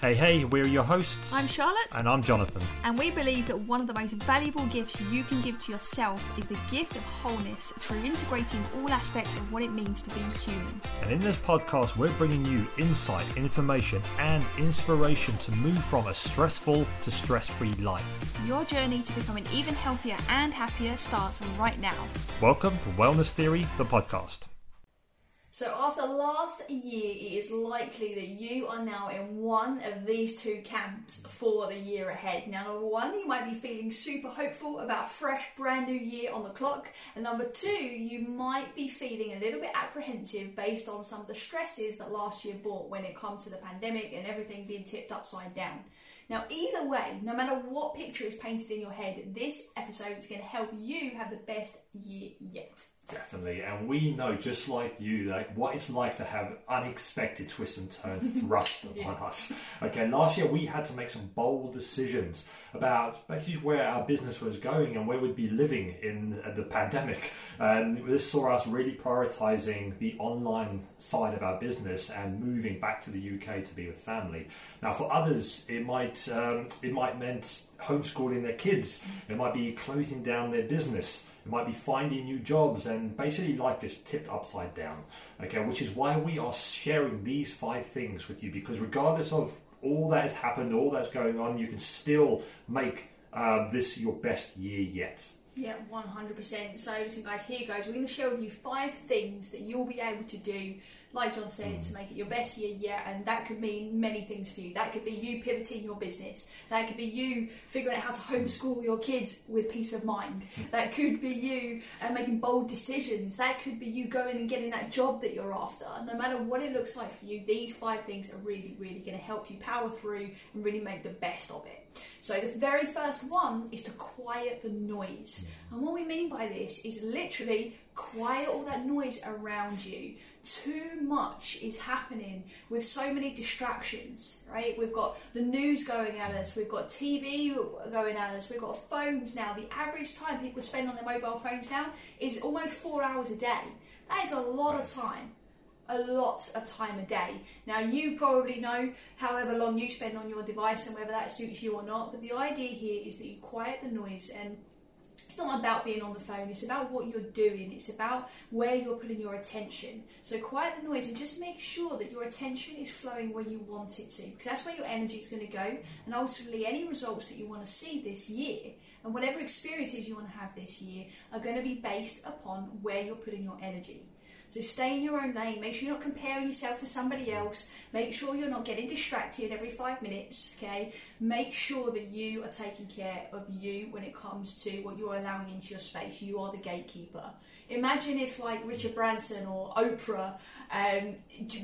Hey, hey, we're your hosts. I'm Charlotte, And I'm Jonathan. and we believe that one of the most valuable gifts you can give to yourself is the gift of wholeness through integrating all aspects of what it means to be human. And in this podcast, we're bringing you insight, information, and inspiration to move from a stressful to stress free life. Your journey to becoming even healthier and happier starts right now. Welcome to Wellness Theory, the podcast. So, after last year, it is likely that you are now in one of these two camps for the year ahead. Now, number one, you might be feeling super hopeful about fresh, brand new year on the clock. And number two, you might be feeling a little bit apprehensive based on some of the stresses that last year brought when it comes to the pandemic and everything being tipped upside down. Now, either way, no matter what picture is painted in your head, this episode is going to help you have the best year yet. Definitely, and we know just like you, like what it's like to have unexpected twists and turns thrust upon us. Okay, last year we had to make some bold decisions about basically where our business was going and where we'd be living in the pandemic, and this saw us really prioritizing the online side of our business and moving back to the UK to be with family. Now, for others, it might um, it might meant homeschooling their kids. It might be closing down their business. It might be finding new jobs and basically life just tipped upside down. Okay, which is why we are sharing these five things with you because regardless of all that has happened, all that's going on, you can still make uh, this your best year yet. Yeah, 100%. So, listen, guys, here goes. We're going to share with you five things that you'll be able to do, like John said, to make it your best year yet. And that could mean many things for you. That could be you pivoting your business. That could be you figuring out how to homeschool your kids with peace of mind. That could be you uh, making bold decisions. That could be you going and getting that job that you're after. No matter what it looks like for you, these five things are really, really going to help you power through and really make the best of it. So the very first one is to quiet the noise. And what we mean by this is literally quiet all that noise around you. Too much is happening with so many distractions, right? We've got the news going at us, we've got TV going at us, we've got phones now. The average time people spend on their mobile phones now is almost four hours a day. That is a lot of time a lot of time a day. Now, you probably know however long you spend on your device and whether that suits you or not, but the idea here is that you quiet the noise and it's not about being on the phone, it's about what you're doing, it's about where you're putting your attention. So, quiet the noise and just make sure that your attention is flowing where you want it to, because that's where your energy is going to go, and ultimately, any results that you want to see this year and whatever experiences you want to have this year are going to be based upon where you're putting your energy. So stay in your own lane. Make sure you're not comparing yourself to somebody else. Make sure you're not getting distracted every five minutes. Okay. Make sure that you are taking care of you when it comes to what you're allowing into your space. You are the gatekeeper. Imagine if like Richard Branson or Oprah um,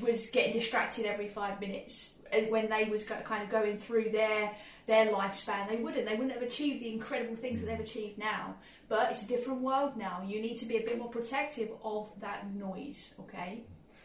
was getting distracted every five minutes Uh, when they was kind of going through their their lifespan. They wouldn't. They wouldn't have achieved the incredible things that they've mm. achieved now. But it's a different world now. You need to be a bit more protective of that noise. Okay.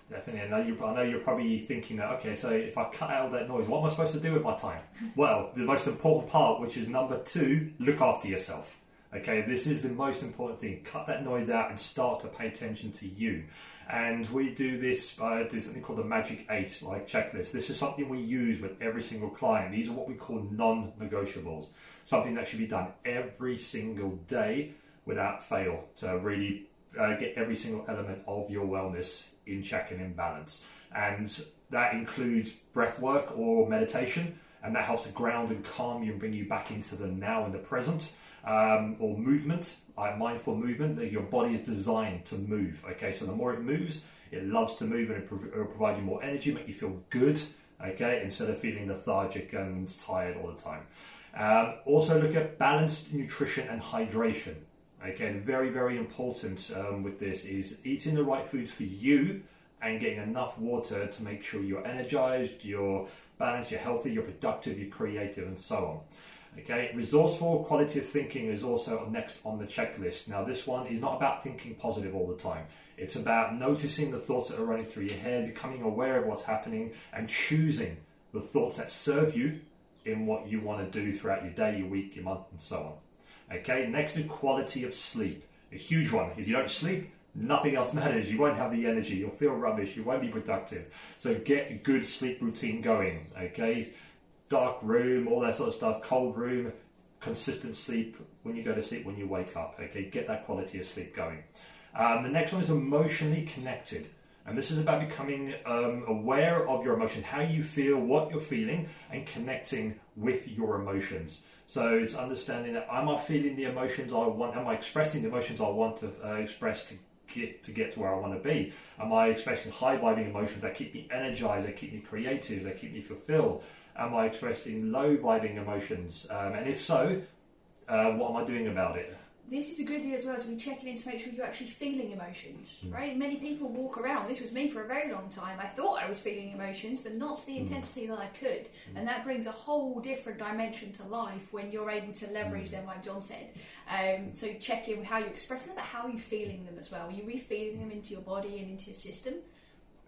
Definitely. I know, you, I know you're probably thinking that, okay, so if I cut out that noise, what am I supposed to do with my time? well, the most important part, which is number two, look after yourself. Okay, this is the most important thing. Cut that noise out and start to pay attention to you. And we do this by do something called the Magic Eight, like checklist. This is something we use with every single client. These are what we call non-negotiables. Something that should be done every single day without fail to really uh, get every single element of your wellness in check and in balance. And that includes breath work or meditation, and that helps to ground and calm you and bring you back into the now and the present. Um, or movement, like mindful movement, that your body is designed to move. Okay, so the more it moves, it loves to move and it will provide you more energy, make you feel good. Okay, instead of feeling lethargic and tired all the time. Um, also, look at balanced nutrition and hydration. Okay, very, very important um, with this is eating the right foods for you and getting enough water to make sure you're energized, you're balanced, you're healthy, you're productive, you're creative, and so on. Okay, resourceful quality of thinking is also next on the checklist. Now, this one is not about thinking positive all the time. It's about noticing the thoughts that are running through your head, becoming aware of what's happening, and choosing the thoughts that serve you in what you want to do throughout your day, your week, your month, and so on. Okay, next is quality of sleep. A huge one. If you don't sleep, nothing else matters. You won't have the energy. You'll feel rubbish. You won't be productive. So get a good sleep routine going. Okay, dark room, all that sort of stuff, cold room, consistent sleep when you go to sleep, when you wake up. Okay, get that quality of sleep going. Um, the next one is emotionally connected. And this is about becoming um, aware of your emotions, how you feel, what you're feeling, and connecting with your emotions. So it's understanding that am I feeling the emotions I want? Am I expressing the emotions I want to uh, express to get to get to where I want to be? Am I expressing high vibing emotions that keep me energized, that keep me creative, that keep me fulfilled? Am I expressing low vibing emotions? Um, and if so, uh, what am I doing about it? This is a good deal as well to be checking in to make sure you're actually feeling emotions, mm. right? Many people walk around. This was me for a very long time. I thought I was feeling emotions, but not to the mm. intensity that I could, mm. and that brings a whole different dimension to life when you're able to leverage mm. them, like John said. Um, so check in with how you express them, but how are you feeling them as well? Are you re-feeling them into your body and into your system?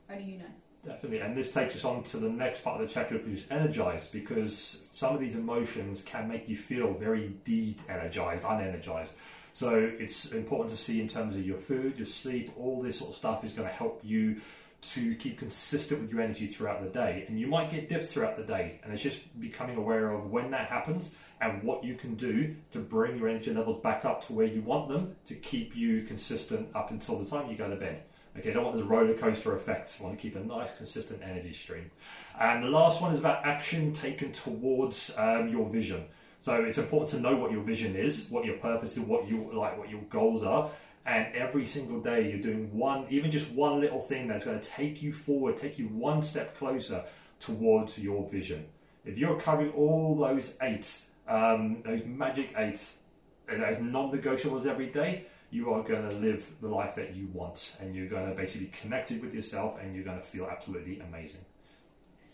Only you know. Definitely, and this takes us on to the next part of the checklist, which is energized, because some of these emotions can make you feel very de-energized, unenergized. So it's important to see in terms of your food, your sleep, all this sort of stuff is going to help you to keep consistent with your energy throughout the day. And you might get dips throughout the day, and it's just becoming aware of when that happens and what you can do to bring your energy levels back up to where you want them to keep you consistent up until the time you go to bed. Okay, don't want this roller coaster effect. I want to keep a nice, consistent energy stream. And the last one is about action taken towards um, your vision. So it's important to know what your vision is, what your purpose is, what you like, what your goals are, and every single day you're doing one, even just one little thing that's going to take you forward, take you one step closer towards your vision. If you're covering all those eight, um, those magic eight, as non-negotiables every day, you are going to live the life that you want and you're going to basically be connected with yourself and you're going to feel absolutely amazing.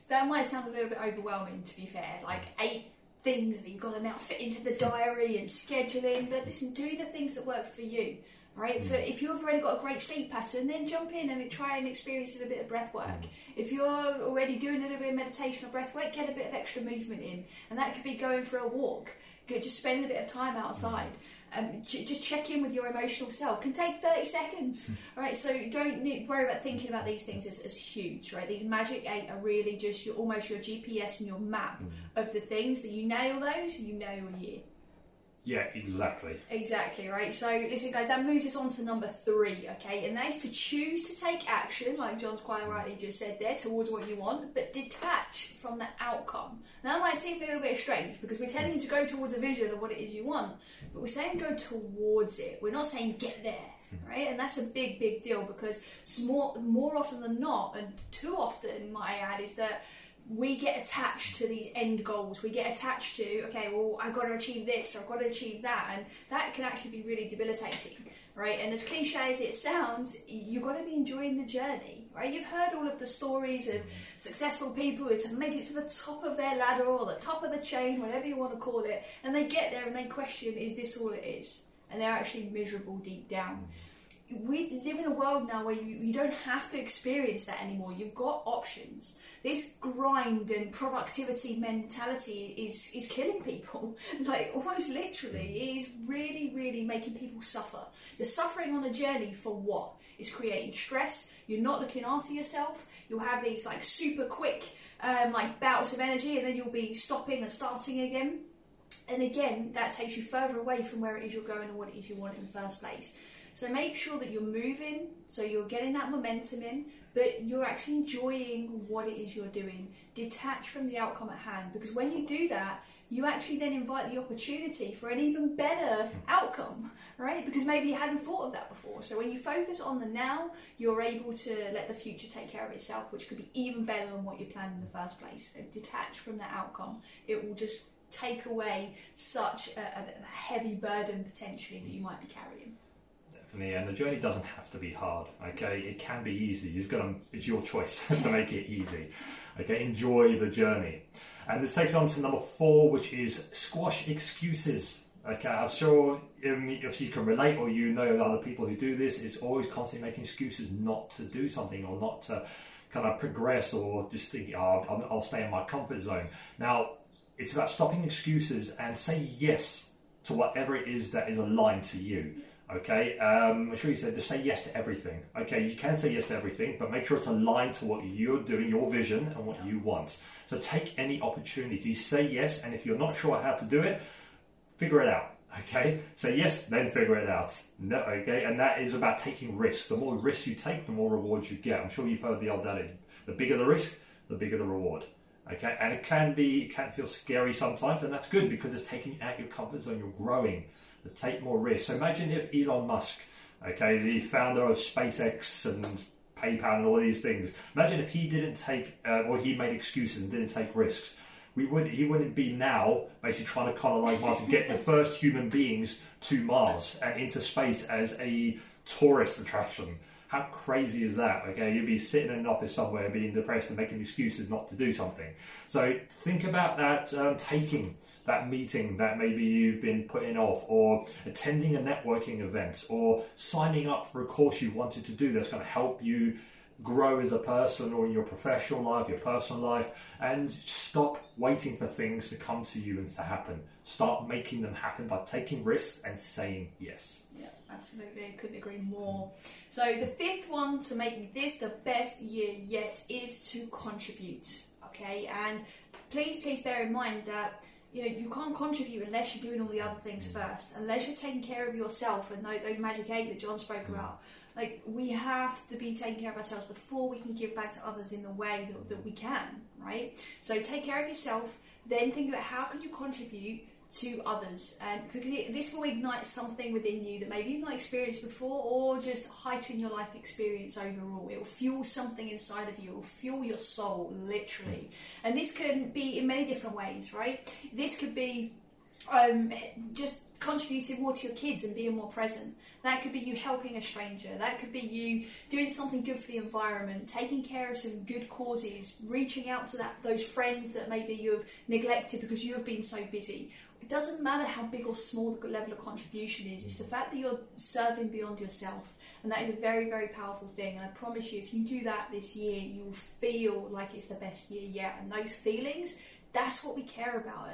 That might sound a little bit overwhelming, to be fair. Like eight things that you've got to now fit into the diary and scheduling, but listen, do the things that work for you. Right? For, if you've already got a great sleep pattern, then jump in and try and experience a little bit of breath work. Mm. If you're already doing a little bit of meditation or breath work, get a bit of extra movement in. And that could be going for a walk, just spend a bit of time outside um, j- just check in with your emotional self can take 30 seconds hmm. right so don't need, worry about thinking about these things as, as, huge right these magic eight are really just your almost your gps and your map mm. of the things that you nail those you nail a year yeah, exactly. Exactly, right? So, listen, guys, that moves us on to number three, okay? And that is to choose to take action, like John's quite rightly just said there, towards what you want, but detach from the outcome. Now, that might seem a little bit strange because we're telling you to go towards a vision of what it is you want, but we're saying go towards it. We're not saying get there, hmm. right? And that's a big, big deal because more, more often than not, and too often, might I add, is that we get attached to these end goals. We get attached to, okay, well, I've got to achieve this or I've got to achieve that. And that can actually be really debilitating, right? And as cliche as it sounds, you've got to be enjoying the journey, right? You've heard all of the stories of successful people who to make it to the top of their ladder or the top of the chain, whatever you want to call it, and they get there and they question, is this all it is? And they're actually miserable deep down we live in a world now where you, you don't have to experience that anymore. You've got options. This grind and productivity mentality is, is killing people. like, almost literally, it is really, really making people suffer. You're suffering on a journey for what? It's creating stress. You're not looking after yourself. You'll have these like super quick um, like bouts of energy and then you'll be stopping and starting again. And again, that takes you further away from where it is you're going and what it is you want in the first place. So make sure that you're moving, so you're getting that momentum in, but you're actually enjoying what it is you're doing. Detach from the outcome at hand, because when you do that, you actually then invite the opportunity for an even better outcome, right? Because maybe you hadn't thought of that before. So when you focus on the now, you're able to let the future take care of itself, which could be even better than what you planned in the first place. Detach from that outcome. It will just take away such a, a heavy burden potentially that you might be carrying for me, and the journey doesn't have to be hard. Okay, it can be easy. You've got to, it's your choice to make it easy. Okay, enjoy the journey. And this takes on to number four, which is squash excuses. Okay, I'm sure um, if you can relate or you know other people who do this, it's always constantly making excuses not to do something or not to kind of progress or just think, oh, I'll stay in my comfort zone. Now, it's about stopping excuses and say yes to whatever it is that is aligned to you. Okay, um, I'm sure you said to say yes to everything. Okay, you can say yes to everything, but make sure it's aligned to what you're doing, your vision, and what you want. So take any opportunity, say yes, and if you're not sure how to do it, figure it out. Okay, say yes, then figure it out. No, okay, and that is about taking risks. The more risks you take, the more rewards you get. I'm sure you've heard the old adage: the bigger the risk, the bigger the reward. Okay, and it can be, it can feel scary sometimes, and that's good because it's taking out your comfort zone. You're growing to take more risks. So imagine if Elon Musk, okay, the founder of SpaceX and PayPal and all these things, imagine if he didn't take, uh, or he made excuses and didn't take risks. We would, he wouldn't be now basically trying to colonize Mars and get the first human beings to Mars and into space as a tourist attraction. How crazy is that? Okay, you'd be sitting in an office somewhere being depressed and making excuses not to do something. So think about that um, taking that meeting that maybe you've been putting off, or attending a networking event, or signing up for a course you wanted to do that's going to help you grow as a person or in your professional life, your personal life, and stop waiting for things to come to you and to happen. Start making them happen by taking risks and saying yes. Yeah, absolutely. Couldn't agree more. So the fifth one to make this the best year yet is to contribute. Okay, and please, please bear in mind that you know you can't contribute unless you're doing all the other things mm. first. Unless you're taking care of yourself and those magic eight that John spoke mm. about. Like we have to be taking care of ourselves before we can give back to others in the way that, that we can. Right. So take care of yourself. Then think about how can you contribute to others and because this will ignite something within you that maybe you've not experienced before or just heighten your life experience overall it will fuel something inside of you it will fuel your soul literally and this can be in many different ways right this could be um, just contributing more to your kids and being more present. That could be you helping a stranger. That could be you doing something good for the environment, taking care of some good causes, reaching out to that those friends that maybe you have neglected because you have been so busy. It doesn't matter how big or small the level of contribution is. It's the mm. fact that you're serving beyond yourself. And that is a very, very powerful thing. And I promise you, if you do that this year, you will feel like it's the best year yet. And those feelings that's what we care about.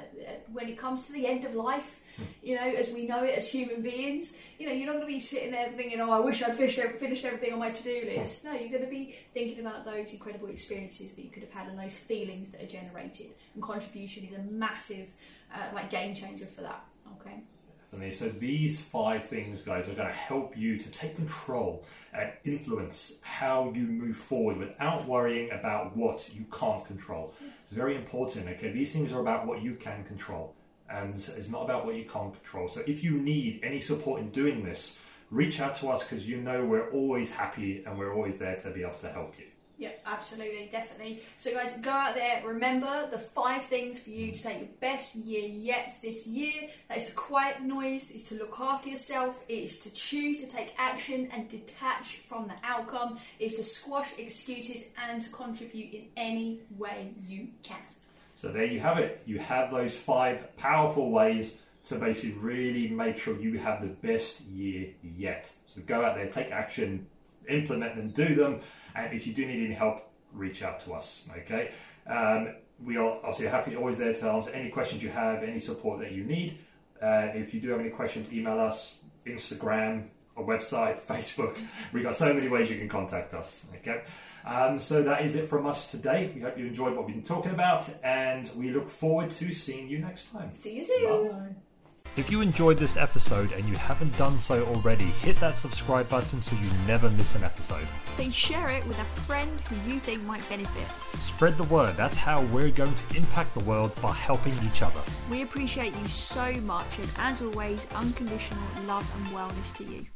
When it comes to the end of life you know as we know it as human beings you know you're not going to be sitting there thinking oh i wish i'd finished, everything on my to-do list. No you're going to be thinking about those incredible experiences that you could have had and those feelings that are generated. And contribution is a massive uh, like game changer for that okay so these five things, guys, are going to help you to take control and influence how you move forward without worrying about what you can't control. It's very important. Okay, these things are about what you can control, and it's not about what you can't control. So if you need any support in doing this, reach out to us because you know we're always happy and we're always there to be able to help you. Yeah, absolutely, definitely. So, guys, go out there. Remember the five things for you to take your best year yet this year. That is to quiet noise, is to look after yourself, it is to choose to take action and detach from the outcome, it is to squash excuses and to contribute in any way you can. So, there you have it. You have those five powerful ways to basically really make sure you have the best year yet. So, go out there, take action, implement them, do them and if you do need any help, reach out to us. Okay. Um, we are obviously happy always there to answer any questions you have, any support that you need. Uh, if you do have any questions, email us, Instagram, our website, Facebook. We've got so many ways you can contact us. Okay. Um, so that is it from us today. We hope you enjoyed what we've been talking about, and we look forward to seeing you next time. See you soon. Bye. If you enjoyed this episode and you haven't done so already, hit that subscribe button so you never miss an episode. Then share it with a friend who you think might benefit. Spread the word. That's how we're going to impact the world by helping each other. We appreciate you so much and as always, unconditional love and wellness to you.